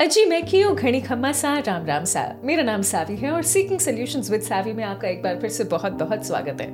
अजी मैं की घनी घड़ी खम्मा सा? राम राम सा। मेरा नाम सावी है और सीकिंग सॉल्यूशंस विद सावी में आपका एक बार फिर से बहुत बहुत स्वागत है।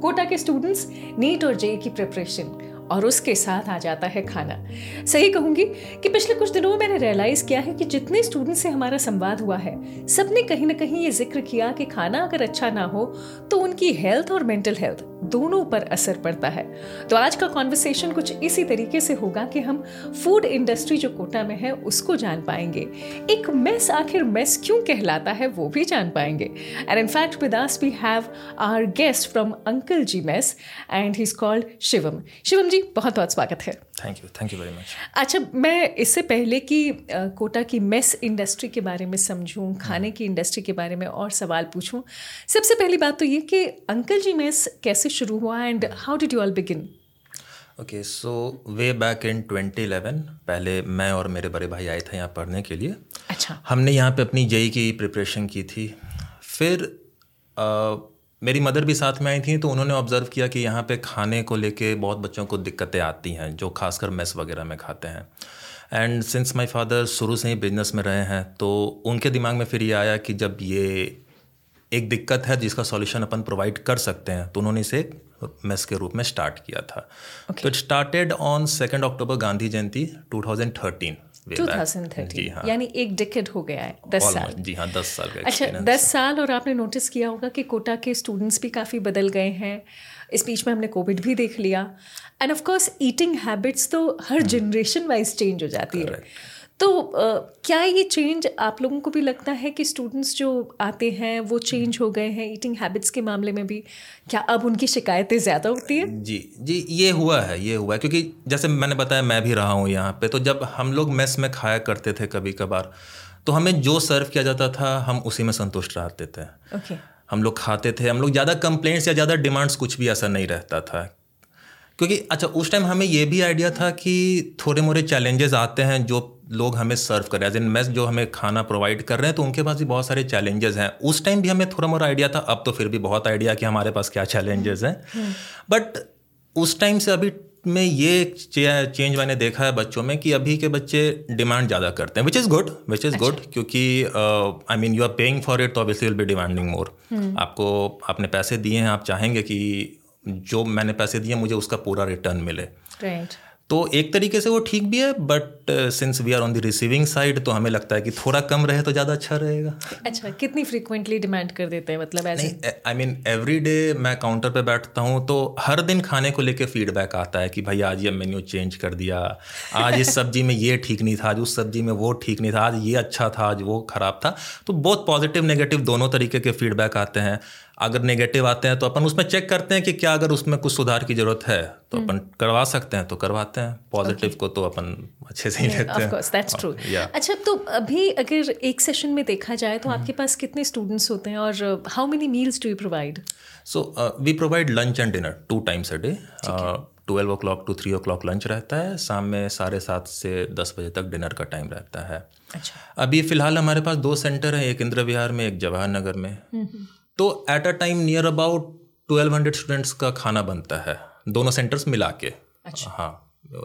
कोटा के स्टूडेंट्स नीट और जे की प्रिपरेशन और उसके साथ आ जाता है खाना। सही कहूँगी कि पिछले कुछ दिनों में मैंने रियलाइज़ किया है कि जितने स्टूडेंट से हमारा संवाद हुआ है, सबने कहीं ना कहीं ये ज़िक्र किया कि खाना अगर अच्छा ना हो तो उनकी हेल्थ और मेंटल हेल्थ दोनों पर असर पड़ता है। तो आज का कॉन्वर्सेशन कुछ इसी तरीके से होगा कि हम फ़ूड इंडस्ट्री जो कोटा में है, उसको जान पाएँगे। एक मेस आखिर मेस क्यों कहलाता है, वो भी जान पाएँगे। And in fact with we have our guest from uncle ji mess and he is called Shivam Shivam ji बहुत बहुत स्वागत है। Thank you thank you very much अच्छा मैं इससे पहले कि कोटा की मेस इंडस्ट्री के बारे में समझूं खाने की इंडस्ट्री के बारे में और सवाल पूछूँ सबसे पहली बात तो ये कि अंकल जी मेस कैसे शुरू हुआ and how did you all begin okay so way back in 2011 पहले मैं और मेरे बड़े भाई आए थे यहाँ पढ़ने के लिए। अच्छा। हमने यहाँ पे अपनी जेई की प्रिपरेशन की थी। फिर आ, मेरी मदर भी साथ में आई थी तो उन्होंने ऑब्ज़र्व किया कि यहाँ पे खाने को लेके बहुत बच्चों को दिक्कतें आती हैं जो खासकर मेस वगैरह में खाते हैं। एंड सिंस माय फादर शुरू से ही बिज़नेस में रहे हैं तो उनके दिमाग में फिर ये आया कि जब ये एक दिक्कत है जिसका सॉल्यूशन अपन प्रोवाइड कर सकते हैं तो उन्होंने इसे मेस के रूप में स्टार्ट किया था। तो it started on second October Gandhi Jayanti 2013 2013 हाँ। यानी एक डिकेड हो गया है। दस साल। जी हाँ दस साल का अच्छा दस साल और आपने नोटिस किया होगा कि कोटा के स्टूडेंट्स भी काफ़ी बदल गए हैं। इस बीच में हमने कोविड भी देख लिया। And of course eating habits तो हर जनरेशन वाइज चेंज हो जाती है। तो uh, क्या ये चेंज आप लोगों को भी लगता है कि स्टूडेंट्स जो आते हैं वो चेंज हो गए हैं ईटिंग हैबिट्स के मामले में भी? क्या अब उनकी शिकायतें ज़्यादा होती हैं? जी जी ये हुआ है ये हुआ है क्योंकि जैसे मैंने बताया मैं भी रहा हूँ यहाँ पे तो जब हम लोग मेस में खाया करते थे कभी कभार तो हमें जो सर्व किया जाता था हम उसी में संतुष्ट रहते थे। Okay. हम लोग खाते थे हम लोग ज़्यादा कंप्लेंट्स या ज़्यादा डिमांड्स कुछ भी ऐसा नहीं रहता था। क्योंकि अच्छा उस टाइम हमें ये भी आइडिया था कि थोड़े मोरे चैलेंजेस आते हैं जो लोग हमें सर्व कर रहे हैं। एज मेस जो हमें खाना प्रोवाइड कर रहे हैं तो उनके पास भी बहुत सारे चैलेंजेस हैं। उस टाइम भी हमें थोड़ा मोरा आइडिया था अब तो फिर भी बहुत आइडिया कि हमारे पास क्या चैलेंजेस हैं। But hmm. उस टाइम से अभी में ये चेंज मैंने देखा है बच्चों में कि अभी के बच्चे डिमांड ज़्यादा करते हैं which is good which is good क्योंकि I mean you are paying for it तो obviously will be demanding more आपको आपने पैसे दिए हैं आप चाहेंगे कि जो मैंने पैसे दिए मुझे उसका पूरा रिटर्न मिले। राइट तो एक तरीके से वो ठीक भी है but since we are on the receiving side तो हमें लगता है कि थोड़ा कम रहे तो ज़्यादा अच्छा रहेगा। अच्छा कितनी फ्रीक्वेंटली डिमांड कर देते हैं मतलब ऐसे नहीं आई मीन एवरी डे मैं काउंटर पे बैठता हूँ तो हर दिन खाने को लेके फीडबैक आता है कि भाई आज ये मेन्यू चेंज कर दिया आज इस सब्ज़ी में ये ठीक नहीं था आज उस सब्ज़ी में वो ठीक नहीं था आज ये अच्छा था आज वो ख़राब था। तो बहुत पॉजिटिव नेगेटिव दोनों तरीके के फीडबैक आते हैं। अगर नेगेटिव आते हैं तो अपन उसमें चेक करते हैं कि क्या अगर उसमें कुछ सुधार की ज़रूरत है तो अपन करवा सकते हैं तो करवाते हैं। Positive okay. को तो अपन अच्छे से ही yeah, लेते हैं। दैट्स ट्रू अच्छा तो अभी अगर एक सेशन में देखा जाए तो आपके पास कितने स्टूडेंट्स होते हैं और how many meals do you provide so we provide lunch and dinner two times a day twelve o'clock two three o'clock lunch रहता है। शाम में साढ़े सात से दस बजे तक डिनर का टाइम रहता है। अच्छा। अभी फ़िलहाल हमारे पास दो सेंटर हैं एक इंदिरा विहार में एक जवाहर नगर में। Hmm, hmm. तो at a time near about twelve hundred students का खाना बनता है दोनों सेंटर्स मिला के अच्छा। हाँ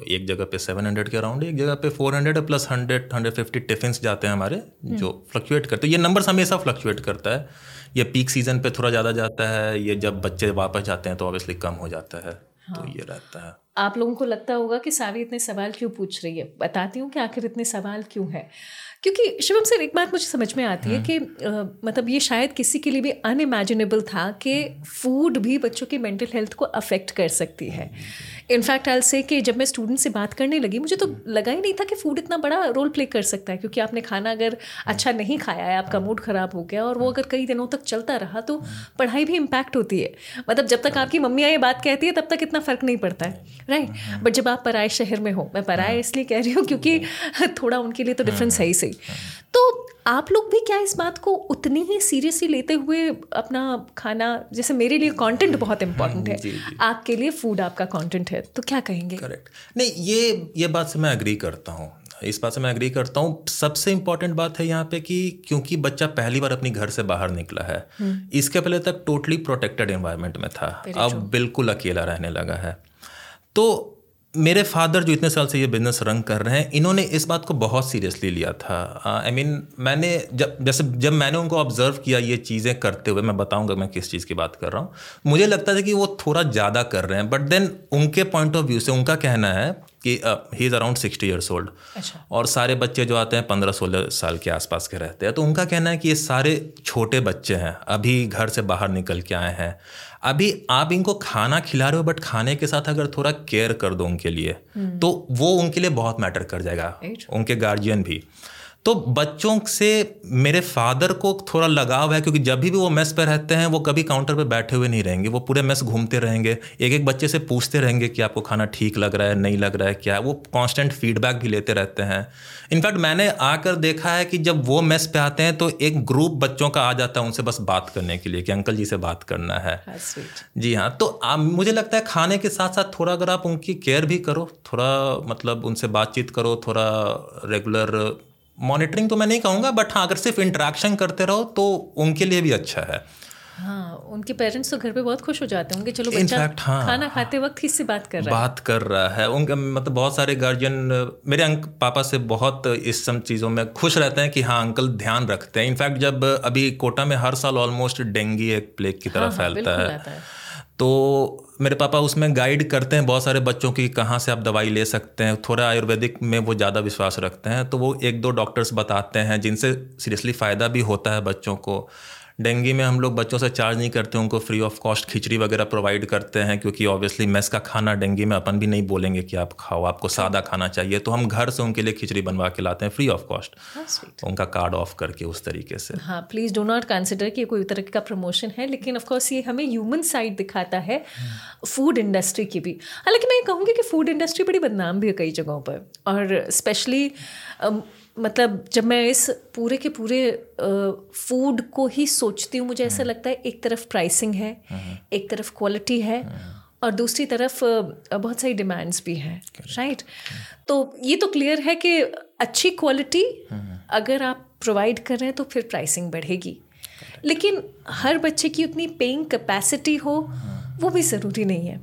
एक जगह पे सेवन हंड्रेड के अराउंड एक जगह पे four hundred plus hundred hundred fifty tiffin जाते हैं हमारे हम्म। जो फ्लक्चुएट करते हैं ये नंबर्स हमेशा फ्लक्चुएट करता है ये पीक सीज़न पे थोड़ा ज़्यादा जाता है ये जब बच्चे वापस जाते हैं तो ऑब्वियसली कम हो जाता है तो हाँ। तो ये रहता है आप लोगों को लगता होगा कि सावी इतने सवाल क्यों पूछ रही है? बताती हूँ कि आखिर इतने सवाल क्यों है? क्योंकि शिवम सर एक बात मुझे समझ में आती है हाँ। कि आ, मतलब ये शायद किसी के लिए भी अनइमेजिनेबल था कि फ़ूड भी बच्चों की मेंटल हेल्थ को अफेक्ट कर सकती है। इनफैक्ट आल से कि जब मैं स्टूडेंट से बात करने लगी मुझे तो लगा ही नहीं था कि फ़ूड इतना बड़ा रोल प्ले कर सकता है क्योंकि आपने खाना अगर अच्छा नहीं खाया है आपका मूड ख़राब हो गया और वो अगर कई दिनों तक चलता रहा तो पढ़ाई भी इम्पैक्ट होती है। मतलब जब तक आपकी मम्मी ये बात कहती है तब तक इतना फ़र्क नहीं पड़ता है। राइट बट जब आप पराए शहर में हो मैं पराए इसलिए कह रही हूँ क्योंकि थोड़ा उनके लिए तो डिफरेंस है ही सही। तो आप लोग भी क्या इस बात को उतनी ही सीरियसली लेते हुए अपना खाना जैसे मेरे लिए कंटेंट बहुत इंपॉर्टेंट है जी, जी. आपके लिए फ़ूड आपका कंटेंट है तो क्या कहेंगे? करेक्ट नहीं ये ये बात से मैं अग्री करता हूँ। इस बात से मैं अग्री करता हूँ। सबसे इंपॉर्टेंट बात है यहाँ पे कि क्योंकि बच्चा पहली बार अपनी घर से बाहर निकला है हम्म। इसके पहले तक टोटली प्रोटेक्टेड एनवायरनमेंट में था। अब बिल्कुल अकेला रहने लगा है। तो मेरे फादर जो इतने साल से ये बिज़नेस रन कर रहे हैं इन्होंने इस बात को बहुत सीरियसली लिया था। आई uh, मीन mean, मैंने जब जैसे जब मैंने उनको ऑब्ज़र्व किया ये चीज़ें करते हुए मैं बताऊँगा मैं किस चीज़ की बात कर रहा हूँ मुझे लगता था कि वो थोड़ा ज़्यादा कर रहे हैं बट देन उनके पॉइंट ऑफ़ व्यू से उनका कहना है कि he is around sixty years old और सारे बच्चे जो आते हैं पंद्रह सोलह साल के आसपास के रहते हैं तो उनका कहना है कि ये सारे छोटे बच्चे हैं अभी घर से बाहर निकल के आए हैं अभी आप इनको खाना खिला रहे हो बट खाने के साथ अगर थोड़ा केयर कर दो उनके लिए हम्म। तो वो उनके लिए बहुत मैटर कर जाएगा। उनके गार्जियन भी। तो बच्चों से मेरे फादर को थोड़ा लगाव है क्योंकि जब भी वो मेस पर रहते हैं वो कभी काउंटर पर बैठे हुए नहीं रहेंगे। वो पूरे मेस घूमते रहेंगे एक एक बच्चे से पूछते रहेंगे कि आपको खाना ठीक लग रहा है नहीं लग रहा है क्या है? वो कांस्टेंट फीडबैक भी लेते रहते हैं। इनफैक्ट मैंने आकर देखा है कि जब वो मेस पे आते हैं तो एक ग्रुप बच्चों का आ जाता है उनसे बस बात करने के लिए कि अंकल जी से बात करना है। जी हाँ तो मुझे लगता है खाने के साथ साथ थोड़ा अगर आप उनकी केयर भी करो थोड़ा मतलब उनसे बातचीत करो थोड़ा रेगुलर मॉनिटरिंग तो मैं नहीं कहूँगा बट हाँ अगर सिर्फ़ इंटरेक्शन करते रहो तो उनके लिए भी अच्छा है। हाँ उनके पेरेंट्स तो घर पे बहुत खुश हो जाते होंगे चलो बच्चा Infact, हाँ, खाना खाते वक्त किससे बात कर रहा है? बात कर रहा है। उनके मतलब बहुत सारे गार्जियन मेरे अंक पापा से बहुत इस सब चीज़ों में खुश रहते हैं कि हाँ अंकल ध्यान रखते हैं। इनफैक्ट जब अभी कोटा में हर साल ऑलमोस्ट डेंगी एक प्लेग की तरह हाँ, हाँ फैलता हाँ, है। तो मेरे पापा उसमें गाइड करते हैं बहुत सारे बच्चों की कहाँ से आप दवाई ले सकते हैं। थोड़ा आयुर्वेदिक में वो ज़्यादा विश्वास रखते हैं। तो वो एक दो डॉक्टर्स बताते हैं जिनसे सीरियसली फ़ायदा भी होता है बच्चों को। डेंगी में हम लोग बच्चों से चार्ज नहीं करते उनको फ्री ऑफ़ कॉस्ट खिचड़ी वगैरह प्रोवाइड करते हैं क्योंकि ऑब्वियसली मेस का खाना डेंगी में अपन भी नहीं बोलेंगे कि आप खाओ आपको सादा खाना चाहिए तो हम घर से उनके लिए खिचड़ी बनवा के लाते हैं फ्री ऑफ़ कॉस्ट। उनका कार्ड ऑफ़ करके उस तरीके से। हाँ प्लीज़ डो नॉट कंसिडर कि कोई तरह का प्रमोशन है लेकिन ऑफकोर्स ये हमें ह्यूमन साइड दिखाता है फ़ूड इंडस्ट्री की भी। हालाँकि मैं ये कहूँगी कि फ़ूड इंडस्ट्री बड़ी बदनाम भी है कई जगहों पर और स्पेशली मतलब जब मैं इस पूरे के पूरे फ़ूड को ही सोचती हूँ मुझे ऐसा हम्म। लगता है एक तरफ़ प्राइसिंग है हम्म। एक तरफ़ क्वालिटी है हम्म। और दूसरी तरफ़ बहुत सारी डिमांड्स भी हैं राइट तो ये तो क्लियर है कि अच्छी क्वालिटी अगर आप प्रोवाइड कर रहे हैं तो फिर प्राइसिंग बढ़ेगी लेकिन हर बच्चे की उतनी पेइंग कैपेसिटी हो वो भी ज़रूरी नहीं है।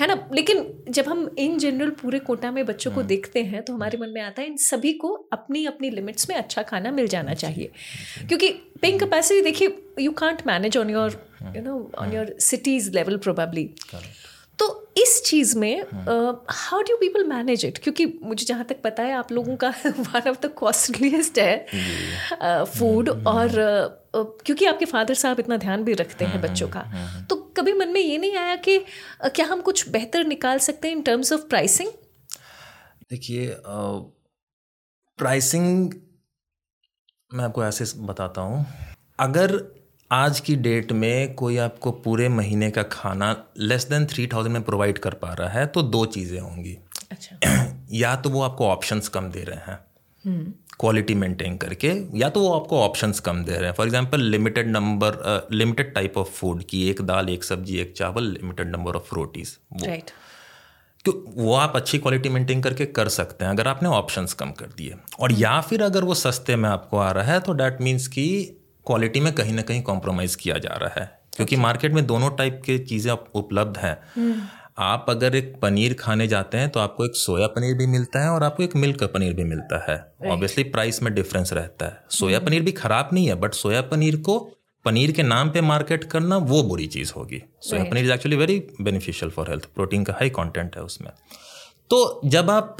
है ना? लेकिन जब हम इन जनरल पूरे कोटा में बच्चों को देखते हैं तो हमारे मन में आता है इन सभी को अपनी अपनी लिमिट्स में अच्छा खाना मिल जाना चाहिए। क्योंकि पेइंग कैपेसिटी देखिए you can't manage on your you know on your cities level probably तो इस चीज़ में how do people manage it क्योंकि मुझे जहाँ तक पता है आप लोगों का वन ऑफ़ द कॉस्टलीस्ट है फ़ूड uh, और क्योंकि आपके फादर साहब इतना ध्यान भी रखते हैं हम्म, बच्चों का। हम्म, हम्म, तो कभी मन में ये नहीं आया कि क्या हम कुछ बेहतर निकाल सकते हैं इन टर्म्स ऑफ़ प्राइसिंग देखिए प्राइसिंग मैं आपको ऐसे बताता हूँ। अगर आज की डेट में कोई आपको पूरे महीने का खाना लेस देन थ्री थाउज़ेंड में प्रोवाइड कर पा रहा है तो दो चीज़ें होंगी। अच्छा। या तो वो आपको ऑप्शंस कम दे रहे हैं। क्वालिटी। मेंटेन करके या तो वो आपको ऑप्शंस कम दे रहे हैं for example limited number limited type of food की एक दाल एक सब्ज़ी एक चावल लिमिटेड नंबर ऑफ़ रोटीज वो right. तो वो आप अच्छी क्वालिटी मेंटेन करके कर सकते हैं अगर आपने ऑप्शंस कम कर दिए और या फिर अगर वो सस्ते में आपको आ रहा है तो डैट मीन्स कि क्वालिटी में कहीं ना कहीं कॉम्प्रोमाइज़ किया जा रहा है क्योंकि मार्केट में दोनों टाइप के चीज़ें उपलब्ध हैं हम्म। आप अगर एक पनीर खाने जाते हैं तो आपको एक सोया पनीर भी मिलता है और आपको एक मिल्क का पनीर भी मिलता है। ऑब्वियसली प्राइस में डिफरेंस रहता है। सोया हम्म। पनीर भी खराब नहीं है बट सोया पनीर को पनीर के नाम पे मार्केट करना वो बुरी चीज़ होगी। Soya paneer is actually very beneficial for health protein का हाई कॉन्टेंट है उसमें। तो जब आप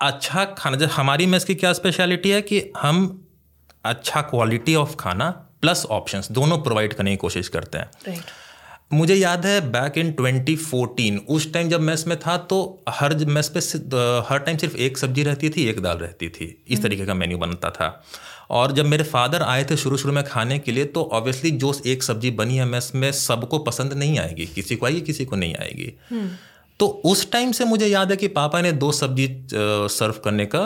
अच्छा खाना जब हमारी मेस की क्या स्पेशलिटी है कि हम अच्छा क्वालिटी ऑफ़ खाना प्लस ऑप्शंस दोनों प्रोवाइड करने की कोशिश करते हैं। Right. मुझे याद है बैक इन 2014 उस टाइम जब मेस में था तो हर मेस पे हर टाइम सिर्फ़ एक सब्ज़ी रहती थी एक दाल रहती थी इस hmm. तरीके का मेन्यू बनता था और जब मेरे फादर आए थे शुरू शुरू में खाने के लिए तो ऑब्वियसली जो एक सब्ज़ी बनी है मेस में सबको पसंद नहीं आएगी किसी को आएगी किसी को नहीं आएगी hmm. तो उस टाइम से मुझे याद है कि पापा ने दो सब्ज़ी सर्व करने का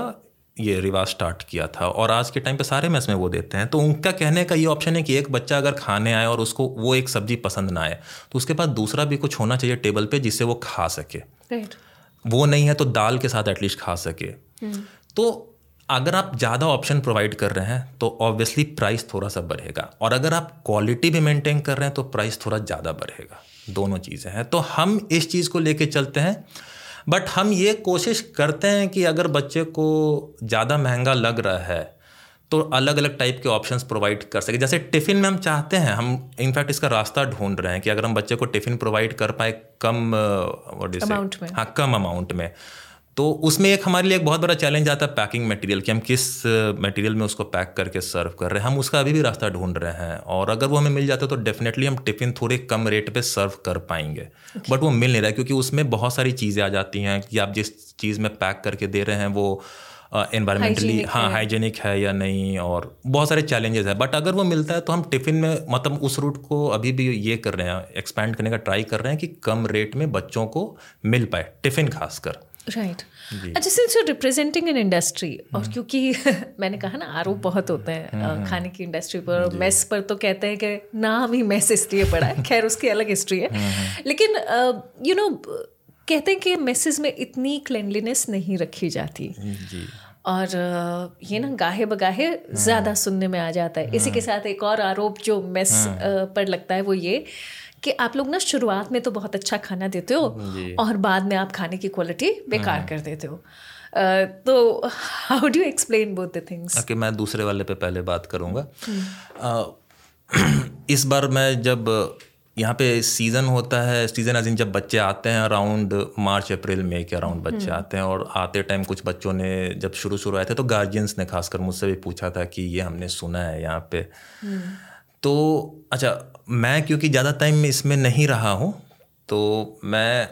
ये रिवाज स्टार्ट किया था। और आज के टाइम पे सारे मैस में वो देते हैं। तो उनका कहने का ये ऑप्शन है कि एक बच्चा अगर खाने आए और उसको वो एक सब्ज़ी पसंद ना आए तो उसके पास दूसरा भी कुछ होना चाहिए टेबल पे जिससे वो खा सके। Right. वो नहीं है तो दाल के साथ एटलीस्ट खा सके। Hmm. तो अगर आप ज़्यादा ऑप्शन प्रोवाइड कर रहे हैं तो ऑब्वियसली प्राइस थोड़ा सा बढ़ेगा। और अगर आप क्वालिटी भी मेंटेन कर रहे हैं तो प्राइस थोड़ा ज़्यादा बढ़ेगा। दोनों चीज़ें हैं। तो हम इस चीज़ को लेके चलते हैं। बट हम ये कोशिश करते हैं कि अगर बच्चे को ज़्यादा महँगा लग रहा है तो अलग अलग टाइप के ऑप्शंस प्रोवाइड कर सके। जैसे टिफ़िन में हम चाहते हैं हम इनफैक्ट इसका रास्ता ढूंढ रहे हैं कि अगर हम बच्चे को टिफ़िन प्रोवाइड कर पाए कम अमाउंट में। हाँ कम अमाउंट में। तो उसमें एक हमारे लिए एक बहुत बड़ा चैलेंज आता है पैकिंग मटेरियल कि हम किस मटेरियल में उसको पैक करके सर्व कर रहे हैं। हम उसका अभी भी रास्ता ढूंढ रहे हैं और अगर वो हमें मिल जाता है तो डेफिनेटली हम टिफ़िन थोड़े कम रेट पे सर्व कर पाएँगे। Okay. बट वो मिल नहीं रहा है क्योंकि उसमें बहुत सारी चीज़ें आ जाती हैं कि आप जिस चीज़ में पैक करके दे रहे हैं वो इन्वायरमेंटली हाँ हाइजेनिक है या नहीं और बहुत सारे चैलेंजेस है। बट अगर वो मिलता है तो हम टिफ़िन में मतलब उस रूट को अभी भी ये कर रहे हैं एक्सपैंड करने का ट्राई कर रहे हैं कि कम रेट में बच्चों को मिल पाए टिफ़िन खासकर। राइट अच्छा since you representing in industry और हम्म। क्योंकि मैंने कहा ना आरोप बहुत होते हैं हम्म, हम्म। खाने की इंडस्ट्री पर मेस पर तो कहते हैं कि नाम ही मेस इसलिए पड़ा है खैर उसकी अलग हिस्ट्री है लेकिन यू नो कहते हैं कि मेसेज में इतनी क्लेनलीनेस नहीं रखी जाती और ये ना गाहे बगाहे। ज़्यादा सुनने में आ जाता है इसी के। साथ एक और आरोप जो मेस। पर लगता है वो ये कि आप लोग ना शुरुआत में तो बहुत अच्छा खाना देते हो और बाद में आप खाने की क्वालिटी बेकार कर देते हो तो how do explain both the things okay मैं दूसरे वाले पे पहले बात करूँगा हम्म। इस बार मैं जब यहाँ पे सीज़न होता है सीज़न एज इन जब बच्चे आते हैं अराउंड मार्च अप्रैल मई के अराउंड बच्चे हम्म। आते हैं और आते टाइम कुछ बच्चों ने जब शुरू शुरू आए थे तो गार्जियंस ने खासकर मुझसे भी पूछा था कि ये हमने सुना है यहाँ पे हम्म। तो अच्छा मैं क्योंकि ज़्यादा टाइम इसमें नहीं रहा हूँ तो मैं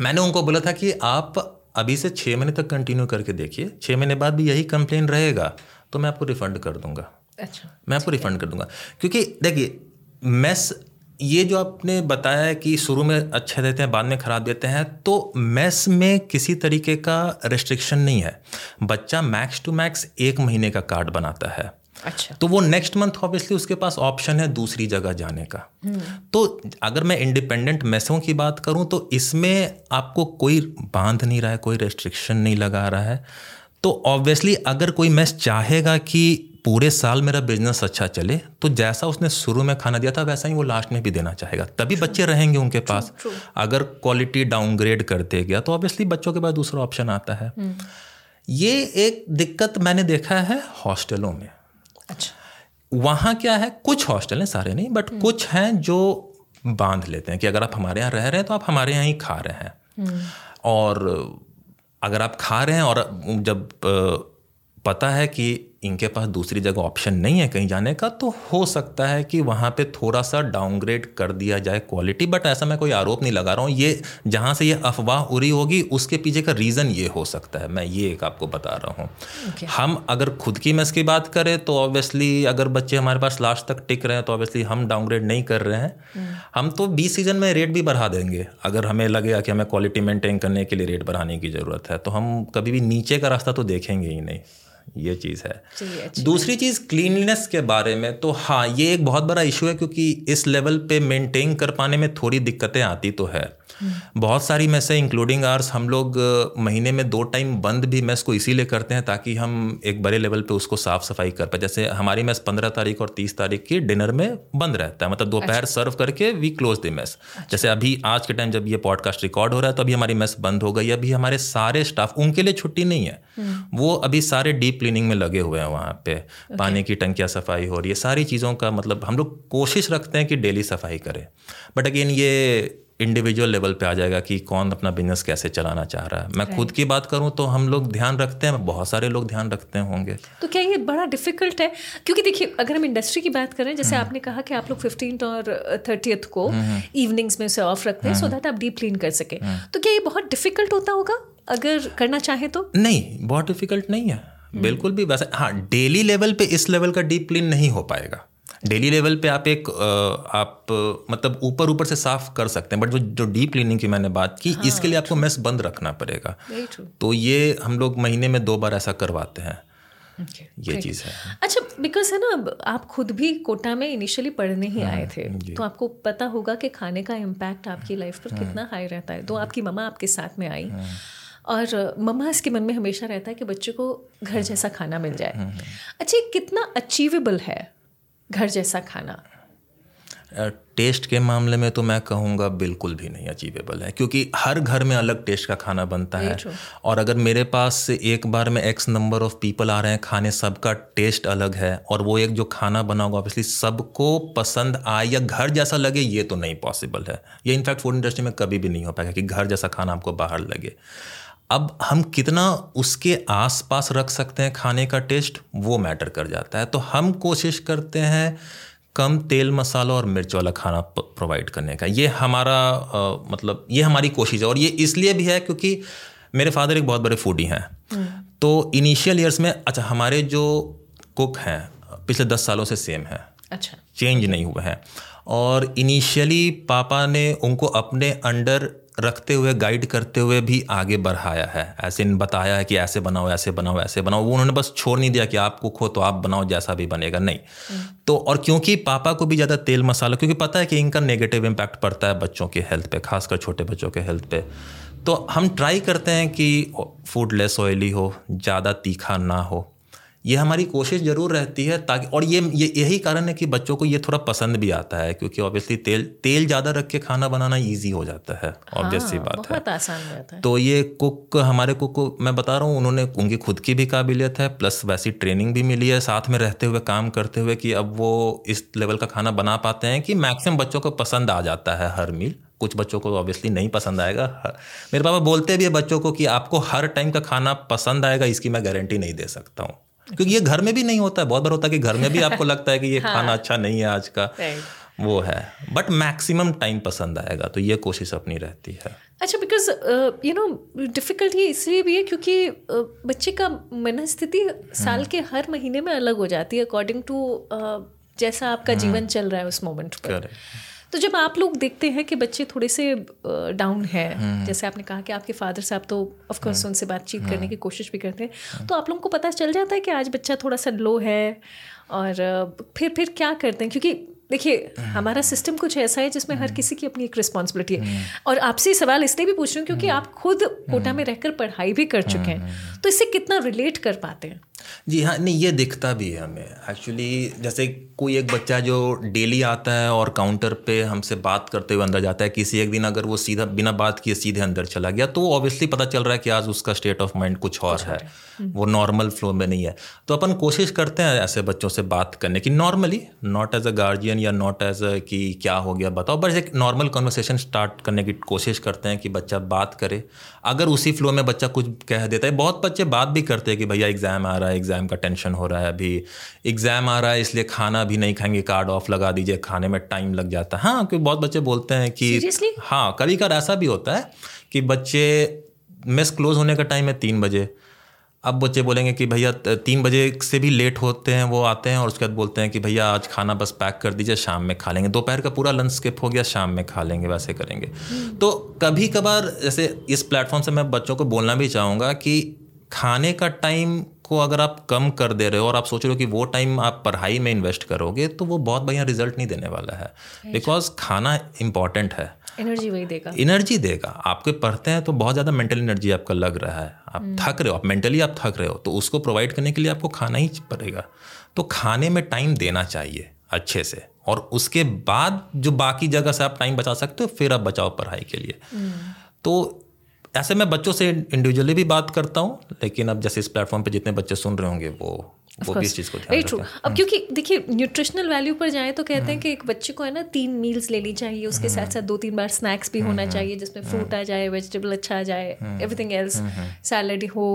मैंने उनको बोला था कि आप अभी से छः महीने तक कंटिन्यू करके देखिए छः महीने बाद भी यही कंप्लेन रहेगा तो मैं आपको रिफ़ंड कर दूँगा। अच्छा मैं आपको रिफ़ंड कर दूँगा। क्योंकि देखिए मेस ये जो आपने बताया कि शुरू में अच्छे देते हैं बाद में ख़राब देते हैं तो मैस में किसी तरीके का रेस्ट्रिक्शन नहीं है। बच्चा मैक्स टू मैक्स एक महीने का कार्ड बनाता है। अच्छा। तो वो नेक्स्ट मंथ ऑब्वियसली उसके पास ऑप्शन है दूसरी जगह जाने का। हम्म। तो अगर मैं इंडिपेंडेंट मैसों की बात करूँ तो इसमें आपको कोई बाँध नहीं रहा है कोई रेस्ट्रिक्शन नहीं लगा रहा है। तो ऑब्वियसली अगर कोई मैस चाहेगा कि पूरे साल मेरा बिज़नेस अच्छा चले तो जैसा उसने शुरू में खाना दिया था वैसा ही वो लास्ट में भी देना चाहेगा। तभी बच्चे रहेंगे उनके पास। अगर क्वालिटी डाउनग्रेड करते गया तो ऑब्वियसली बच्चों के पास दूसरा ऑप्शन आता है। हम्म। ये एक दिक्कत मैंने देखा है हॉस्टलों में। अच्छा वहाँ क्या है कुछ हॉस्टल हैं सारे नहीं बट हम्म। कुछ हैं जो बाँध लेते हैं कि अगर आप हमारे यहाँ रह रहे हैं तो आप हमारे यहाँ ही खा रहे हैं हम्म। और अगर आप खा रहे हैं और जब पता है कि इनके पास दूसरी जगह ऑप्शन नहीं है कहीं जाने का तो हो सकता है कि वहाँ पे थोड़ा सा डाउनग्रेड कर दिया जाए क्वालिटी बट ऐसा मैं कोई आरोप नहीं लगा रहा हूँ। ये जहाँ से ये अफवाह उड़ी होगी उसके पीछे का रीज़न ये हो सकता है। मैं ये एक आपको बता रहा हूँ। Okay. हम अगर खुद की मेस की बात करें तो ऑब्वियसली अगर बच्चे हमारे पास लास्ट तक टिक रहे हैं तो ऑब्वियसली हम डाउनग्रेड नहीं कर रहे हैं। Hmm. हम तो बीस सीज़न में रेट भी बढ़ा देंगे। अगर हमें लगेगा कि हमें क्वालिटी मेंटेन करने के लिए रेट बढ़ाने की ज़रूरत है तो हम कभी भी नीचे का रास्ता तो देखेंगे ही नहीं। ये चीज़ है। दूसरी चीज़ क्लीनलीनेस के बारे में तो हाँ ये एक बहुत बड़ा इशू है क्योंकि इस लेवल पे मेंटेन कर पाने में थोड़ी दिक्कतें आती तो है। बहुत सारी मैसें इंक्लूडिंग आर्स हम लोग महीने में दो टाइम बंद भी मैस को इसीलिए करते हैं ताकि हम एक बड़े लेवल पे उसको साफ़ सफ़ाई कर पाए। जैसे हमारी मैस पंद्रह तारीख और तीस तारीख की डिनर में बंद रहता है। मतलब दोपहर अच्छा। सर्व करके वी क्लोज द मैस जैसे अभी आज के टाइम जब ये पॉडकास्ट रिकॉर्ड हो रहा है तो अभी हमारी मैस बंद हो गई अभी हमारे सारे स्टाफ उनके लिए छुट्टी नहीं है। हम्म। वो अभी सारे डीप क्लीनिंग में लगे हुए हैं वहाँ पे। पानी की टंकियाँ सफ़ाई हो रही है। सारी चीज़ों का मतलब हम लोग कोशिश रखते हैं कि डेली सफ़ाई करें। बट अगेन ये इंडिविजुअल लेवल पे आ जाएगा कि कौन अपना बिज़नेस कैसे चलाना चाह रहा है। मैं खुद की बात करूँ तो हम लोग ध्यान रखते हैं बहुत सारे लोग ध्यान रखते होंगे। तो क्या ये बड़ा डिफ़िकल्ट है? क्योंकि देखिए अगर हम इंडस्ट्री की बात करें जैसे हम्म। आपने कहा कि आप लोग फिफ्टीन और थर्टियथ को इवनिंग्स हम्म, हम्म। में उसे ऑफ़ रखते हैं सो दैट आप डीप क्लीन कर सके। तो क्या ये बहुत डिफ़िकल्ट होता होगा? अगर करना चाहे तो? नहीं बहुत डिफ़िकल्ट नहीं है। बिल्कुल भी वैसे हाँ डेली लेवल पे इस लेवल का डीप क्लीन नहीं हो पाएगा। डेली लेवल पे आप एक आप मतलब ऊपर ऊपर से साफ़ कर सकते हैं बट जो जो डीप क्लीनिंग की मैंने बात की हाँ, इसके लिए आपको मेस बंद रखना पड़ेगा। तो ये हम लोग महीने में दो बार ऐसा करवाते हैं। Okay, ये चीज़ है। अच्छा बिकॉज़ है ना आप खुद भी कोटा में इनिशियली पढ़ने ही हाँ, आए थे तो आपको पता होगा कि खाने का इम्पैक्ट आपकी लाइफ पर हाँ, कितना हाई रहता है। तो आपकी मम्मा आपके साथ में आई हाँ, और मम्मा इसके मन में हमेशा रहता है कि बच्चे को घर जैसा खाना मिल जाए। अच्छा कितना अचीवेबल है? घर जैसा खाना। टेस्ट के मामले में तो मैं कहूँगा बिल्कुल भी नहीं अचीवेबल है क्योंकि हर घर में अलग टेस्ट का खाना बनता है। और अगर मेरे पास से एक बार में एक्स नंबर ऑफ़ पीपल आ रहे हैं खाने सबका टेस्ट अलग है और वो एक जो खाना बना होगा ऑब्वियसली सबको पसंद आए या घर जैसा लगे ये तो नहीं पॉसिबल है। ये इनफैक्ट फ़ूड इंडस्ट्री में कभी भी नहीं हो पाएगा कि घर जैसा खाना आपको बाहर लगे। अब हम कितना उसके आसपास रख सकते हैं खाने का टेस्ट वो मैटर कर जाता है। तो हम कोशिश करते हैं कम तेल मसाला और मिर्च वाला खाना प्रोवाइड करने का। ये हमारा आ, मतलब ये हमारी कोशिश है और ये इसलिए भी है क्योंकि मेरे फादर एक बहुत बड़े फूडी हैं। हम्म। तो इनिशियल ईयर्स में अच्छा हमारे जो कुक हैं पिछले दस सालों से सेम है। अच्छा। चेंज नहीं हुए हैं। और इनिशियली पापा ने उनको अपने अंडर रखते हुए गाइड करते हुए भी आगे बढ़ाया है। ऐसे इन बताया है कि ऐसे बनाओ ऐसे बनाओ ऐसे बनाओ। वो उन्होंने बस छोड़ नहीं दिया कि आप कुक हो तो आप बनाओ जैसा भी बनेगा। नहीं। तो और क्योंकि पापा को भी ज़्यादा तेल मसाला क्योंकि पता है कि इनका नेगेटिव इम्पैक्ट पड़ता है बच्चों के हेल्थ पे खासकर छोटे बच्चों के हेल्थ पे। तो हम ट्राई करते हैं कि फ़ूड लेस ऑयली हो ज़्यादा तीखा ना हो। ये हमारी कोशिश ज़रूर रहती है ताकि और ये ये यही कारण है कि बच्चों को ये थोड़ा पसंद भी आता है क्योंकि ऑब्वियसली तेल तेल ज़्यादा रख के खाना बनाना इजी हो जाता है ऑब्वियस हाँ, सी बात बहुत है आसान रहता है। तो ये कुक हमारे कुक को मैं बता रहा हूँ उन्होंने उनकी खुद की भी काबिलियत है प्लस वैसी ट्रेनिंग भी मिली है साथ में रहते हुए काम करते हुए कि अब वो इस लेवल का खाना बना पाते हैं कि मैक्सिमम बच्चों को पसंद आ जाता है हर मील कुछ बच्चों को ऑब्वियसली नहीं पसंद आएगा मेरे पापा बोलते भी है बच्चों को कि आपको हर टाइम का खाना पसंद आएगा इसकी मैं गारंटी नहीं दे सकता हूँ। क्योंकि ये घर में भी नहीं होता है। बहुत बार होता है कि घर में भी आपको लगता है कि ये हाँ. खाना अच्छा नहीं है आज का। वो है। बट मैक्सिमम टाइम पसंद आएगा तो ये कोशिश अपनी रहती है। अच्छा बिकॉज़ यू नो डिफ़िकल्टी इसलिए भी है क्योंकि uh, बच्चे का मनस्थिति साल हम्म। के हर महीने में अलग हो जाती है अकॉर्डिंग टू uh, जैसा आपका हम्म। जीवन चल रहा है उस मोमेंट पर। तो जब आप लोग देखते हैं कि बच्चे थोड़े से डाउन है हम्म। जैसे आपने कहा कि आपके फादर साहब तो ऑफकोर्स हम्म। उनसे बातचीत करने हम्म। की कोशिश भी करते हैं तो आप लोगों को पता चल जाता है कि आज बच्चा थोड़ा सा लो है और फिर फिर क्या करते हैं क्योंकि देखिए हमारा सिस्टम कुछ ऐसा है जिसमें हर किसी की अपनी एक रिस्पॉन्सिबिलिटी है। और आपसे सवाल इसलिए भी पूछ रही हूँ क्योंकि आप खुद कोटा में रहकर पढ़ाई भी कर चुके हैं। तो इससे कितना रिलेट कर पाते हैं? जी हाँ नहीं ये दिखता भी है हमें। एक्चुअली जैसे कोई एक बच्चा जो डेली आता है और काउंटर पे हमसे बात करते हुए अंदर जाता है किसी एक दिन अगर वो सीधा बिना बात किए सीधे अंदर चला गया तो ऑब्वियसली पता चल रहा है कि आज उसका स्टेट ऑफ़ माइंड कुछ और है। वो नॉर्मल फ्लो में नहीं है। तो अपन कोशिश करते हैं ऐसे बच्चों से बात करने की। Normally not as a guardian या नॉट एज अ कि क्या हो गया बताओ। बस एक नॉर्मल कन्वर्सेशन स्टार्ट करने की कोशिश करते हैं कि बच्चा बात करे। अगर उसी फ्लो में बच्चा कुछ कह देता है बहुत बच्चे बात भी करते हैं कि भैया एग्ज़ाम आ रहा है एग्ज़ाम का टेंशन हो रहा है अभी। एग्ज़ाम आ रहा है इसलिए खाना भी नहीं खाएँगे कार्ड ऑफ़ लगा दीजिए खाने में टाइम लग जाता है। हाँ क्योंकि बहुत बच्चे बोलते हैं कि Seriously? हाँ कभी कभार ऐसा भी होता है कि बच्चे मेस क्लोज होने का टाइम है तीन बजे। अब बच्चे बोलेंगे कि भैया तीन बजे से भी लेट होते हैं वो आते हैं और उसके बाद बोलते हैं कि भैया आज खाना बस पैक कर दीजिए शाम में खा लेंगे। दोपहर का पूरा लंच स्किप हो गया शाम में खा लेंगे वैसे करेंगे। हम्म। तो कभी कभार जैसे इस प्लेटफॉर्म से मैं बच्चों को बोलना भी चाहूँगा कि खाने का टाइम को अगर आप कम कर दे रहे हो और आप सोच रहे हो कि वो टाइम आप पढ़ाई में इन्वेस्ट करोगे तो वो बहुत बढ़िया रिज़ल्ट नहीं देने वाला है। बिकॉज़ खाना इंपॉर्टेंट है। एनर्जी वही देगा। एनर्जी देगा। आपके पढ़ते हैं तो बहुत ज़्यादा मेंटल एनर्जी आपका लग रहा है। आप हम्म। थक रहे हो आप मेंटली आप थक रहे हो तो उसको प्रोवाइड करने के लिए आपको खाना ही पड़ेगा। तो खाने में टाइम देना चाहिए अच्छे से। और उसके बाद जो बाकी जगह से आप टाइम बचा सकते हो फिर आप बचाओ पढ़ाई के लिए। हम्म। तो ऐसे मैं बच्चों से इंडिविजुअली भी बात करता हूँ लेकिन अब जैसे इस प्लेटफॉर्म पे जितने बच्चे सुन रहे होंगे वो वो भी इस चीज़ को वेरी ट्रू अब क्योंकि देखिए न्यूट्रिशनल वैल्यू पर जाए तो कहते हैं हम्म। कि एक बच्चे को है ना तीन मील्स लेनी चाहिए उसके साथ साथ दो तीन बार स्नैक्स भी होना हम्म। चाहिए जिसमें फ्रूट आ जाए वेजिटेबल अच्छा आ जाए एवरीथिंग एल्स सैलड हो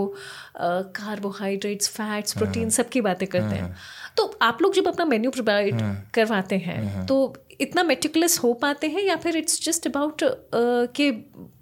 कार्बोहाइड्रेट्स फैट्स प्रोटीन सबकी बातें करते हैं। तो आप लोग जब अपना मेन्यू प्रोवाइड करवाते हैं तो इतना मेटिकुलस हो पाते हैं या फिर इट्स जस्ट अबाउट कि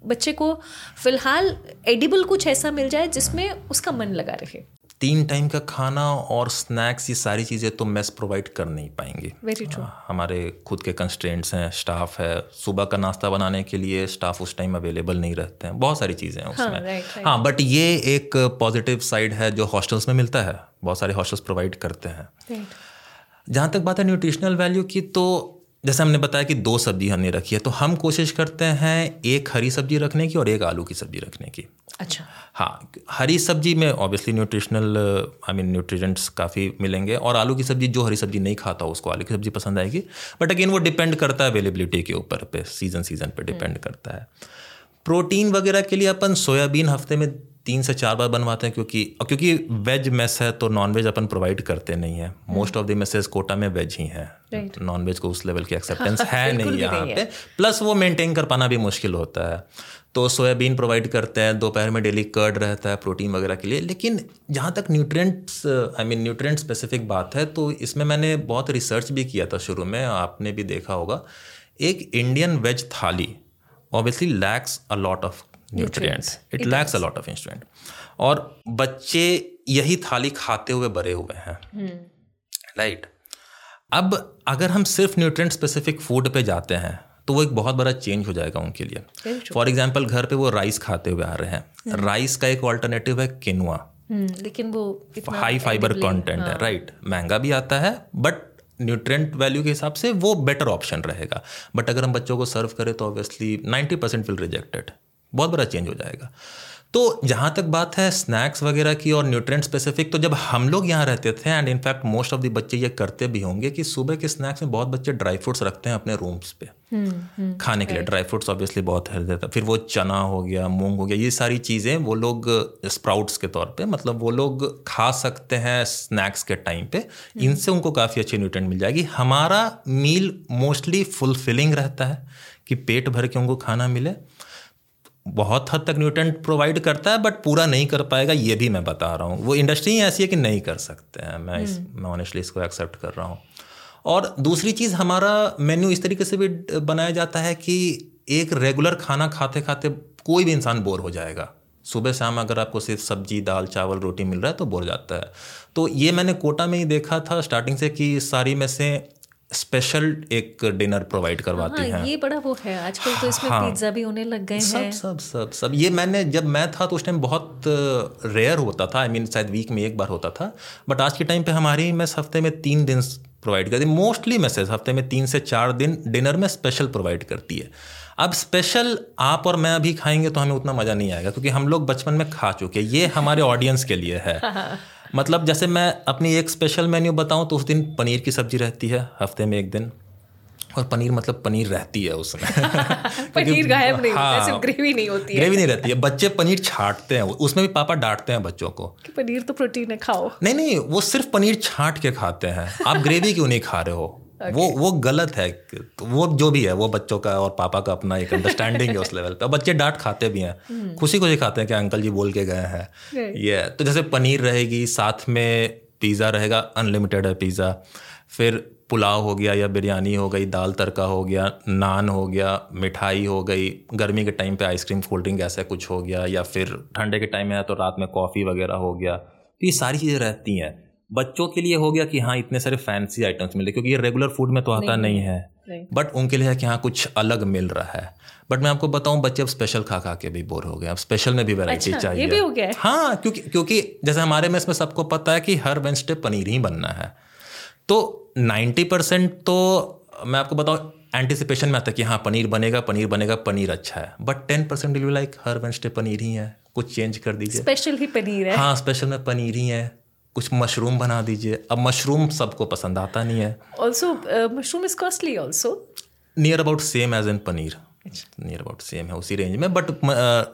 बच्चे को फ़िलहाल एडिबल कुछ ऐसा मिल जाए जिसमें उसका मन लगा रहे? तीन टाइम का खाना और स्नैक्स ये सारी चीज़ें तो मेस प्रोवाइड कर नहीं पाएँगे। वेरी ट्रू हमारे खुद के कंस्ट्रेंट्स हैं स्टाफ है। सुबह का नाश्ता बनाने के लिए स्टाफ उस टाइम अवेलेबल नहीं रहते हैं। बहुत सारी चीज़ें हैं हाँ, उसमें। हाँ, right, right. हाँ बट ये एक पॉजिटिव साइड है जो हॉस्टल्स में मिलता है। बहुत सारे हॉस्टल्स प्रोवाइड करते हैं। Right. जहाँ तक बात है न्यूट्रिशनल वैल्यू की तो जैसे हमने बताया कि दो सब्ज़ी हमने रखी है तो हम कोशिश करते हैं एक हरी सब्ज़ी रखने की और एक आलू की सब्ज़ी रखने की। अच्छा। हाँ हरी सब्ज़ी में obviously nutritional I mean nutrients काफ़ी मिलेंगे और आलू की सब्ज़ी जो हरी सब्ज़ी नहीं खाता उसको आलू की सब्ज़ी पसंद आएगी। बट अगेन वो डिपेंड करता है अवेलेबिलिटी के ऊपर पे सीज़न सीज़न पे डिपेंड करता है। प्रोटीन वगैरह के लिए अपन सोयाबीन हफ़्ते में तीन से चार बार बनवाते हैं क्योंकि क्योंकि वेज मेस है तो नॉन वेज अपन प्रोवाइड करते नहीं है। Most of the messes Kota में वेज ही है। नॉन वेज को उस लेवल की एक्सेप्टेंस है नहीं यहाँ पे। प्लस वो मेंटेन कर पाना भी मुश्किल होता है। तो सोयाबीन प्रोवाइड करते हैं दोपहर में डेली कर्ड रहता है प्रोटीन वगैरह के लिए। लेकिन जहाँ तक nutrients I mean nutrient specific बात है तो इसमें मैंने बहुत रिसर्च भी किया था शुरू में आपने भी देखा होगा। एक Indian veg thali obviously lacks a lot of nutrients it lacks a lot of instrument और बच्चे यही थाली खाते हुए बड़े हुए हैं। Right right. अब अगर हम सिर्फ़ न्यूट्रिएंट स्पेसिफिक फ़ूड पे जाते हैं तो वो एक बहुत बड़ा चेंज हो जाएगा उनके लिए। फॉर एग्ज़ाम्पल घर पे वो राइस खाते हुए आ रहे हैं। राइस का एक ऑल्टरनेटिव है किनुआ लेकिन वो हाई फाइबर कंटेंट है। राइट महँगा भी आता है बट न्यूट्रेंट वैल्यू के हिसाब से वो बेटर ऑप्शन रहेगा। बट अगर हम बच्चों को सर्व करें तो obviously ninety percent will rejected बहुत बड़ा चेंज हो जाएगा। तो जहाँ तक बात है स्नैक्स वगैरह की और न्यूट्रेंट स्पेसिफिक तो जब हम लोग यहाँ रहते थे and in fact most of the बच्चे ये करते भी होंगे कि सुबह के स्नैक्स में बहुत बच्चे ड्राई फ्रूट्स रखते हैं अपने रूम्स पे। हम्म, हम्म, खाने के लिए ड्राई फ्रूट्स ऑब्वियसली बहुत हेल्दी रहता है। फिर वो चना हो गया मूंग हो गया ये सारी चीज़ें वो लोग स्प्राउट्स के तौर पे मतलब वो लोग खा सकते हैं स्नैक्स के टाइम पे। हम्म। इनसे उनको काफ़ी अच्छी न्यूट्रेंट मिल जाएगी। हमारा मील मोस्टली फुलफिलिंग रहता है कि पेट भर के उनको खाना मिले। बहुत हद तक न्यूट्रेंट प्रोवाइड करता है बट पूरा नहीं कर पाएगा ये भी मैं बता रहा हूँ। वो इंडस्ट्री ऐसी है कि नहीं कर सकते हैं। मैं इस हम्म। मैं ऑनेस्टली इसको एक्सेप्ट कर रहा हूँ। और दूसरी चीज़ हमारा मेन्यू इस तरीके से भी बनाया जाता है कि एक रेगुलर खाना खाते खाते कोई भी इंसान बोर हो जाएगा। सुबह शाम अगर आपको सिर्फ़ सब्ज़ी दाल चावल रोटी मिल रहा है तो बोर जाता है। तो ये मैंने कोटा में ही देखा था स्टार्टिंग से कि सारी में से स्पेशल एक डिनर प्रोवाइड करवाती हाँ, हैं। ये बड़ा वो है। आजकल तो इसमें हाँ, पिज़्ज़ा भी होने लग गए हैं। सब सब सब। ये मैंने जब मैं था तो उस टाइम बहुत रेयर होता था। आई I मीन mean, शायद वीक में एक बार होता था। बट आज के टाइम पे हमारी मैं हफ़्ते में तीन दिन प्रोवाइड करती है। मोस्टली मैसेज हफ़्ते में तीन से चार दिन डिनर में स्पेशल प्रोवाइड करती है। अब स्पेशल आप और मैं अभी खाएँगे तो हमें उतना मज़ा नहीं आएगा क्योंकि हम लोग बचपन में खा चुके ये हमारे ऑडियंस के लिए है। मतलब जैसे मैं अपनी एक स्पेशल मेन्यू बताऊँ तो उस दिन पनीर की सब्ज़ी रहती है हफ़्ते में एक दिन। और पनीर मतलब पनीर रहती है उसमें। पनीर गायब नहीं हाँ, सिर्फ़ ग्रेवी नहीं होती है। ग्रेवी नहीं रहती है बच्चे पनीर छाटते हैं उसमें भी पापा डांटते हैं बच्चों को। कि पनीर तो प्रोटीन है खाओ। नहीं नहीं वो सिर्फ़ पनीर छाट के खाते हैं। आप ग्रेवी क्यों नहीं खा रहे हो? Okay. वो वो गलत है। वो जो भी है वो बच्चों का और पापा का अपना एक अंडरस्टैंडिंग है उस लेवल पे। बच्चे डांट खाते भी हैं। hmm. खुशी खुशी खाते हैं कि अंकल जी बोल के गए हैं। ये तो जैसे पनीर रहेगी साथ में पिज़्ज़ा रहेगा अनलिमिटेड है पिज़्ज़ा फिर पुलाव हो गया या बिरयानी हो गई दाल तड़का हो गया नान हो गया मिठाई हो गई गर्मी के टाइम पे आइसक्रीम कोल्ड ड्रिंक ऐसा कुछ हो गया या फिर ठंडे के टाइम में है तो रात में कॉफ़ी वगैरह हो गया। तो ये सारी चीज़ें रहती हैं। बच्चों के लिए हो गया कि हाँ इतने सारे फैंसी आइटम्स मिले क्योंकि ये रेगुलर फ़ूड में तो आता नहीं, नहीं है। बट उनके लिए है कि हाँ कुछ अलग मिल रहा है। बट मैं आपको बताऊँ बच्चे अब स्पेशल खा खा के भी बोर हो गए। अब स्पेशल में भी वैरायटी अच्छा, चाहिए। ये भी हो गया हाँ। क्योंकि क्योंकि जैसे हमारे में इसमें सबको पता है कि हर वेंसडे पनीर ही बनना है। तो नाइन्टी परसेंट तो मैं आपको बताऊँ एंटिसिपेशन में आता है कि हाँ पनीर बनेगा पनीर बनेगा पनीर अच्छा है। बट टेन परसेंट लाइक हर वेंसडे पनीर ही है। कुछ चेंज कर दीजिए। स्पेशल ही पनीर है। हाँ स्पेशल में पनीर ही है। कुछ मशरूम बना दीजिए। अब मशरूम सबको पसंद आता नहीं है। Also mushroom is costly also near about same as an paneer. Near about same है उसी रेंज में। बट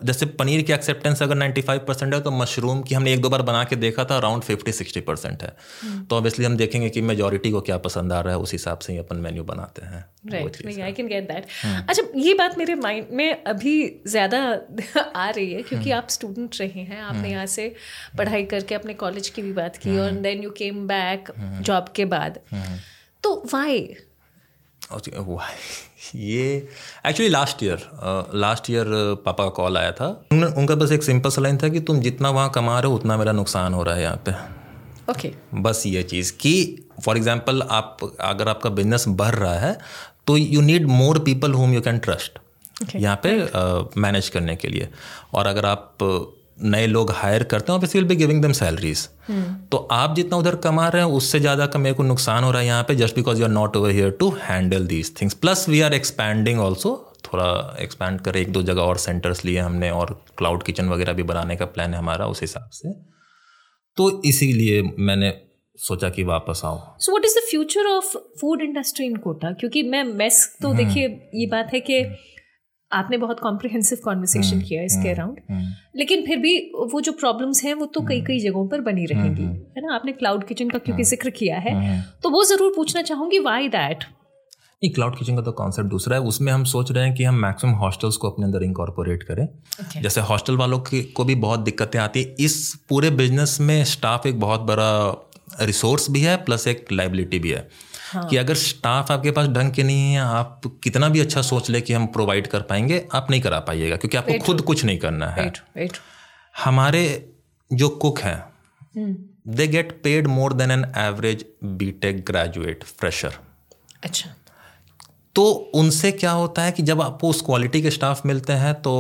जैसे पनीर की एक्सेप्टेंस अगर 95 परसेंट है तो मशरूम की हमने एक दो बार बना के देखा था अराउंड 50 60 परसेंट है। Hmm. तो ऑब्वियसली हम देखेंगे कि मेजोरिटी को क्या पसंद आ रहा है उस हिसाब से ही अपन मेन्यू बनाते हैं। Right I can get that अच्छा ये बात मेरे माइंड में अभी ज़्यादा आ रही है क्योंकि hmm. आप स्टूडेंट रहे हैं आपने hmm. यहाँ से पढ़ाई करके अपने कॉलेज की भी बात की और then you came back job के बाद। तो वाई ये actually last year last year पापा का कॉल आया था। उनका बस एक सिंपल सा लाइन था कि तुम जितना वहाँ कमा रहे हो उतना मेरा नुकसान हो रहा है यहाँ पे। Okay okay. बस ये चीज़ कि फॉर एग्जांपल आप अगर आपका बिज़नेस बढ़ रहा है तो you need more people home you can trust यहाँ पे मैनेज uh, करने के लिए। और अगर आप नए लोग हायर करते हैं obviously will be giving them salaries तो आप जितना उधर कमा रहे हैं उससे ज़्यादा का मेरे को नुकसान हो रहा है यहाँ पे just because you are not over here to handle these things plus we are expanding also थोड़ा एक्सपैंड कर एक दो जगह और सेंटर्स लिए हमने और क्लाउड किचन वगैरह भी बनाने का प्लान है हमारा उस हिसाब से। तो इसीलिए मैंने सोचा कि वापस आओ so what is the future of food industry in Kota क्योंकि मैं मेस तो हम्म। देखिए ये बात है कि आपने बहुत कॉम्प्रिहेंसिव कॉन्वर्सेशन हम्म, किया इसके अराउंड हम्म, लेकिन फिर भी वो जो प्रॉब्लम्स हैं वो तो कई कई जगहों पर बनी रहेंगी है ना? आपने क्लाउड किचन का क्योंकि ज़िक्र किया है? तो वो ज़रूर पूछना चाहूँगी वाई दैट नहीं क्लाउड किचन का तो कॉन्सेप्ट दूसरा है। उसमें हम सोच रहे हैं कि हम मैक्सिमम हॉस्टल्स को अपने अंदर इंकॉर्पोरेट करें। Okay. जैसे हॉस्टल वालों की को भी बहुत दिक्कतें आती है। इस पूरे बिज़नेस में स्टाफ एक बहुत बड़ा रिसोर्स भी है प्लस एक लाइबिलिटी भी है। हाँ. कि अगर स्टाफ आपके पास ढंग के नहीं है आप कितना भी अच्छा सोच ले कि हम प्रोवाइड कर पाएँगे आप नहीं करा पाइएगा क्योंकि आपको खुद कुछ नहीं करना है। हमारे जो कुक हैं they get paid more than an average BTech graduate fresher अच्छा। तो उनसे क्या होता है कि जब आपको उस क्वालिटी के स्टाफ मिलते हैं तो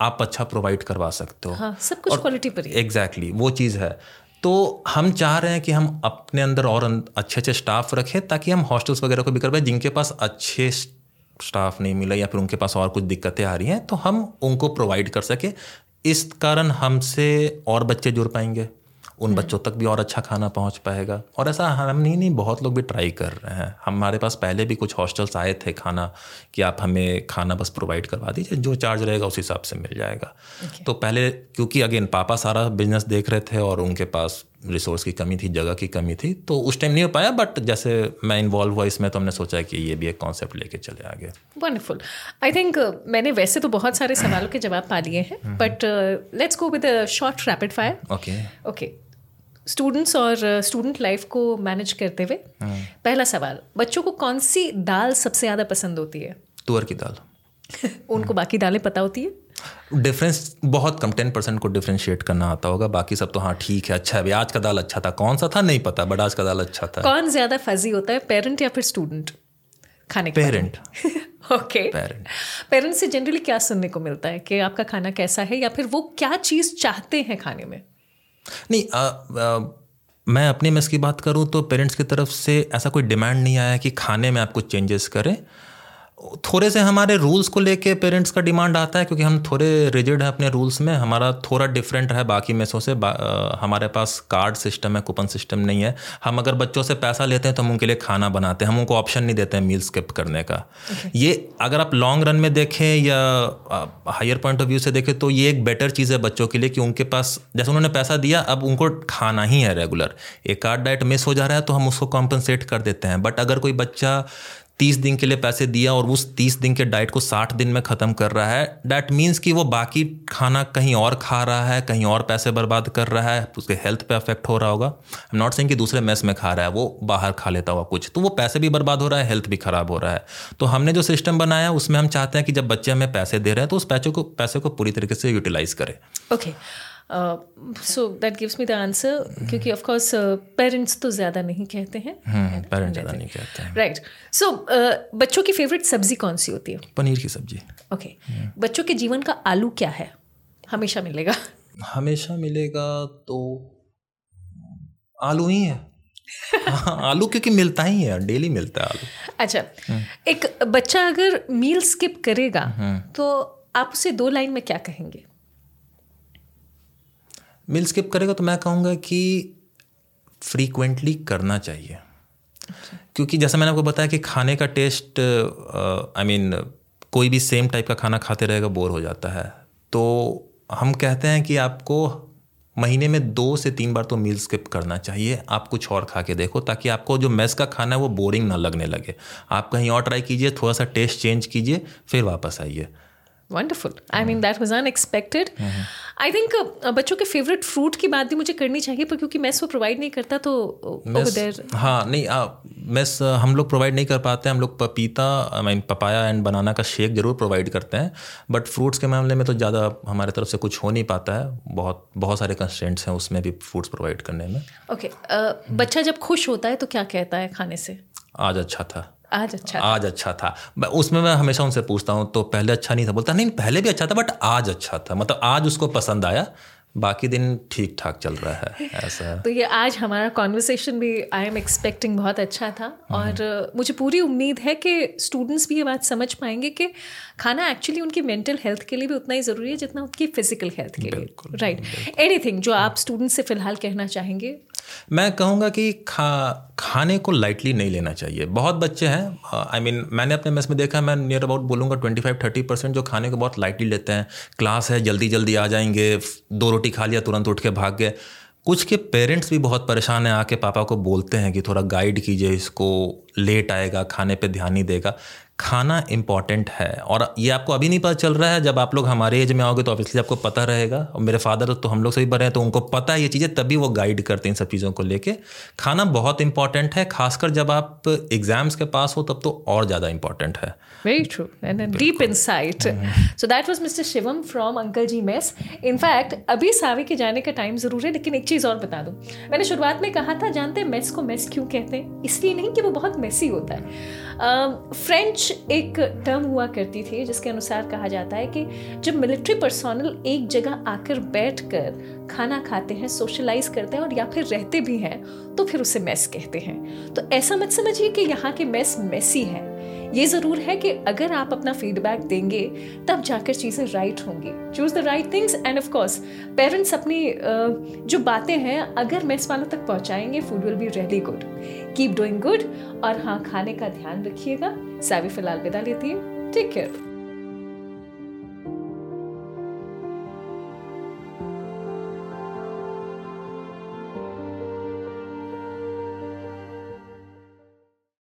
आप अच्छा प्रोवाइड करवा सकते हो। हाँ, सब कुछ क्वालिटी पर एग्जैक्टली exactly, वो चीज़ है। तो हम चाह रहे हैं कि हम अपने अंदर और अच्छे अच्छे स्टाफ रखें, ताकि हम हॉस्टल्स वगैरह को भी कर पाए, जिनके पास अच्छे स्टाफ नहीं मिला या फिर उनके पास और कुछ दिक्कतें आ रही हैं तो हम उनको प्रोवाइड कर सके। इस कारण हमसे और बच्चे जुड़ पाएँगे। उन हम्म। बच्चों तक भी और अच्छा खाना पहुँच पाएगा। और ऐसा हम नहीं नहीं बहुत लोग भी ट्राई कर रहे हैं। हमारे पास पहले भी कुछ हॉस्टल्स आए थे खाना कि आप हमें खाना बस प्रोवाइड करवा दीजिए जो चार्ज रहेगा उस हिसाब से मिल जाएगा। तो पहले क्योंकि अगेन पापा सारा बिज़नेस देख रहे थे और उनके पास रिसोर्स की कमी थी जगह की कमी थी तो उस टाइम नहीं हो पाया बट जैसे मैं इन्वॉल्व हुआ इसमें तो हमने सोचा कि ये भी एक कॉन्सेप्ट लेके चले आगे। वंडरफुल आई थिंक मैंने वैसे तो बहुत सारे सवालों के जवाब पा लिए हैं but let's go with short rapid fire okay okay students और स्टूडेंट लाइफ को मैनेज करते हुए हाँ। पहला सवाल बच्चों को कौन सी दाल सबसे ज़्यादा पसंद होती है? तुअर की दाल। उनको बाकी दालें पता होती है? डिफरेंस बहुत कम टेन परसेंट को डिफ्रेंशिएट करना आता होगा। बाकी सब तो हाँ ठीक है अच्छा है। आज का दाल अच्छा था कौन सा था? नहीं पता बट आज का दाल अच्छा था। कौन ज़्यादा फजी होता है पेरेंट या फिर स्टूडेंट खाने के पेरेंट ओके पेरेंट पेरेंट से जनरली क्या सुनने को मिलता है? कि आपका खाना कैसा है या फिर वो क्या चीज़ चाहते हैं खाने में? नहीं आ, आ, मैं अपने मेस की बात करूँ तो पेरेंट्स की तरफ़ से ऐसा कोई डिमांड नहीं आया कि खाने में आप कुछ चेंजेस करें। थोड़े से हमारे रूल्स को लेके पेरेंट्स का डिमांड आता है क्योंकि हम थोड़े रिजिड हैं अपने रूल्स में हमारा थोड़ा डिफरेंट है बाकी मेसों से आ, हमारे पास कार्ड सिस्टम है कूपन सिस्टम नहीं है। हम अगर बच्चों से पैसा लेते हैं तो हम उनके लिए खाना बनाते हैं हम उनको ऑप्शन नहीं देते हैं मील स्किप करने का। Okay. ये अगर आप लॉन्ग रन में देखें या हायर पॉइंट ऑफ़ व्यू से देखें तो ये एक बेटर चीज़ है बच्चों के लिए कि उनके पास जैसे उन्होंने पैसा दिया अब उनको खाना ही है रेगुलर एक कार्ड डाइट मिस हो जा रहा है तो हम उसको कॉम्पनसेट कर देते हैं। बट अगर कोई बच्चा तीस दिन के लिए पैसे दिया और उस तीस दिन के डाइट को साठ दिन में ख़त्म कर रहा है। डैट मीन्स कि वो बाकी खाना कहीं और खा रहा है, कहीं और पैसे बर्बाद कर रहा है उसके हेल्थ पे अफेक्ट हो रहा होगा। आई एम नॉट सेइंग कि दूसरे मेस में खा रहा है, वो बाहर खा लेता हुआ कुछ। तो वो पैसे भी बर्बाद हो रहा है हेल्थ भी ख़राब हो रहा है। तो हमने जो सिस्टम बनाया, उसमें हम चाहते हैं कि जब बच्चे हमें पैसे दे रहे हैं तो उस पैसे को पैसे को पूरी तरीके से यूटिलाइज करें। Okay okay. So that gives me the answer क्योंकि ऑफ़ कोर्स पेरेंट्स तो ज़्यादा नहीं कहते हैं। पेरेंट्स हम्म, ज़्यादा नहीं कहते हैं। राइट सो बच्चों की फेवरेट सब्ज़ी कौन सी होती है? पनीर की सब्ज़ी। Okay hmm. बच्चों के जीवन का आलू क्या है? हमेशा मिलेगा। हमेशा मिलेगा तो आलू ही है। हाँ, आलू क्योंकि मिलता ही है डेली मिलता है आलू। अच्छा हम्म। एक बच्चा अगर मील स्किप करेगा तो आप उसे दो लाइन में क्या कहेंगे? मील स्किप करेगा तो मैं कहूँगा कि फ्रीक्वेंटली करना चाहिए। क्योंकि जैसा मैंने आपको बताया कि खाने का टेस्ट आई मीन कोई भी सेम टाइप का खाना खाते रहेगा बोर हो जाता है। तो हम कहते हैं कि आपको महीने में दो से तीन बार तो मील स्किप करना चाहिए। आप कुछ और खा के देखो, ताकि आपको जो मेस का खाना है वो बोरिंग ना लगने लगे। आप कहीं और ट्राई कीजिए, थोड़ा सा टेस्ट चेंज कीजिए, फिर वापस आइए। Wonderful I mean that was unexpected I think बच्चों के फेवरेट फ्रूट की बात भी मुझे करनी चाहिए पर क्योंकि मैस वो प्रोवाइड नहीं करता तो देर हाँ नहीं मैस हम लोग प्रोवाइड नहीं कर पाते हम लोग पपीता I mean papaya and banana का शेक ज़रूर प्रोवाइड करते हैं बट फ्रूट्स के मामले में तो ज़्यादा हमारे तरफ़ से कुछ हो नहीं पाता है बहुत बहुत सारे कंस्टेंट्स हैं उसमें भी फ्रूट्स प्रोवाइड करने में। ओके okay, uh, बच्चा जब खुश होता है तो क्या कहता है खाने से? आज अच्छा था। आज अच्छा था। आज अच्छा था। उसमें मैं हमेशा उनसे पूछता हूँ तो पहले अच्छा नहीं था। बोलता नहीं पहले भी अच्छा था बट आज अच्छा था। मतलब आज उसको पसंद आया बाकी दिन ठीक ठाक चल रहा है ऐसा तो ये आज हमारा कॉन्वर्सेशन भी आई एम एक्सपेक्टिंग बहुत अच्छा था। और मुझे पूरी उम्मीद है कि स्टूडेंट्स भी ये बात समझ पाएँगे कि खाना एक्चुअली उनकी मेंटल हेल्थ के लिए भी उतना ही ज़रूरी है जितना उनकी फ़िज़िकल हेल्थ के लिए। राइट एनीथिंग जो आप स्टूडेंट्स से फ़िलहाल कहना चाहेंगे मैं कहूँगा कि खा, खाने को लाइटली नहीं लेना चाहिए। बहुत बच्चे हैं आई मीन मैंने अपने मेस में देखा मैं नियर अबाउट बोलूँगा ट्वेंटी फाइव थर्टी परसेंट जो खाने को बहुत लाइटली लेते हैं। क्लास है जल्दी जल्दी आ जाएँगे, दो रोटी खा लिया, तुरंत उठ के भाग गए। कुछ के पेरेंट्स भी बहुत परेशान हैं, आके पापा को बोलते हैं कि थोड़ा गाइड कीजिए, इसको लेट आएगा, खाने पे ध्यान नहीं देगा। खाना इंपॉर्टेंट है। और ये आपको अभी नहीं पता चल रहा है जब आप लोग हमारे एज में आओगे तो ऑब्वियसली आपको पता रहेगा। और मेरे फादर तो हम लोग से भी बड़े हैं तो उनको पता है ये चीज़ें तभी वो गाइड करते हैं इन सब चीज़ों को लेके। खाना बहुत इंपॉर्टेंट है खासकर जब आप एग्ज़ाम्स के पास हो तब तो और ज़्यादा इंपॉर्टेंट है। True. And a deep insight. So that was Mr. Shivam from Uncle G Mess. In अभी सावी के जाने का टाइम ज़रूर है लेकिन एक चीज़ और बता दूँ। मैंने शुरुआत में कहा था जानते हैं मेस को मेस क्यों कहते हैं? इसलिए नहीं कि वो बहुत मेसी होता है। फ्रेंच uh, एक टर्म हुआ करती थी जिसके अनुसार कहा जाता है कि जब मिलिट्री पर्सोनल एक जगह आकर बैठकर खाना खाते हैं सोशलाइज करते हैं और या फिर रहते भी हैं तो फिर उसे मेस कहते हैं। तो ऐसा मत समझिए कि यहाँ के मेस मेसी है। ये ज़रूर है कि अगर आप अपना फीडबैक देंगे, तब जाकर चीज़ें राइट होंगी। Choose the right things and of course parents अपनी जो बातें हैं, अगर मेस वालों तक पहुँचाएँगे food will be really good keep doing good और हाँ खाने का ध्यान रखिएगा। सावी फ़िलहाल विदा लेती है। Take care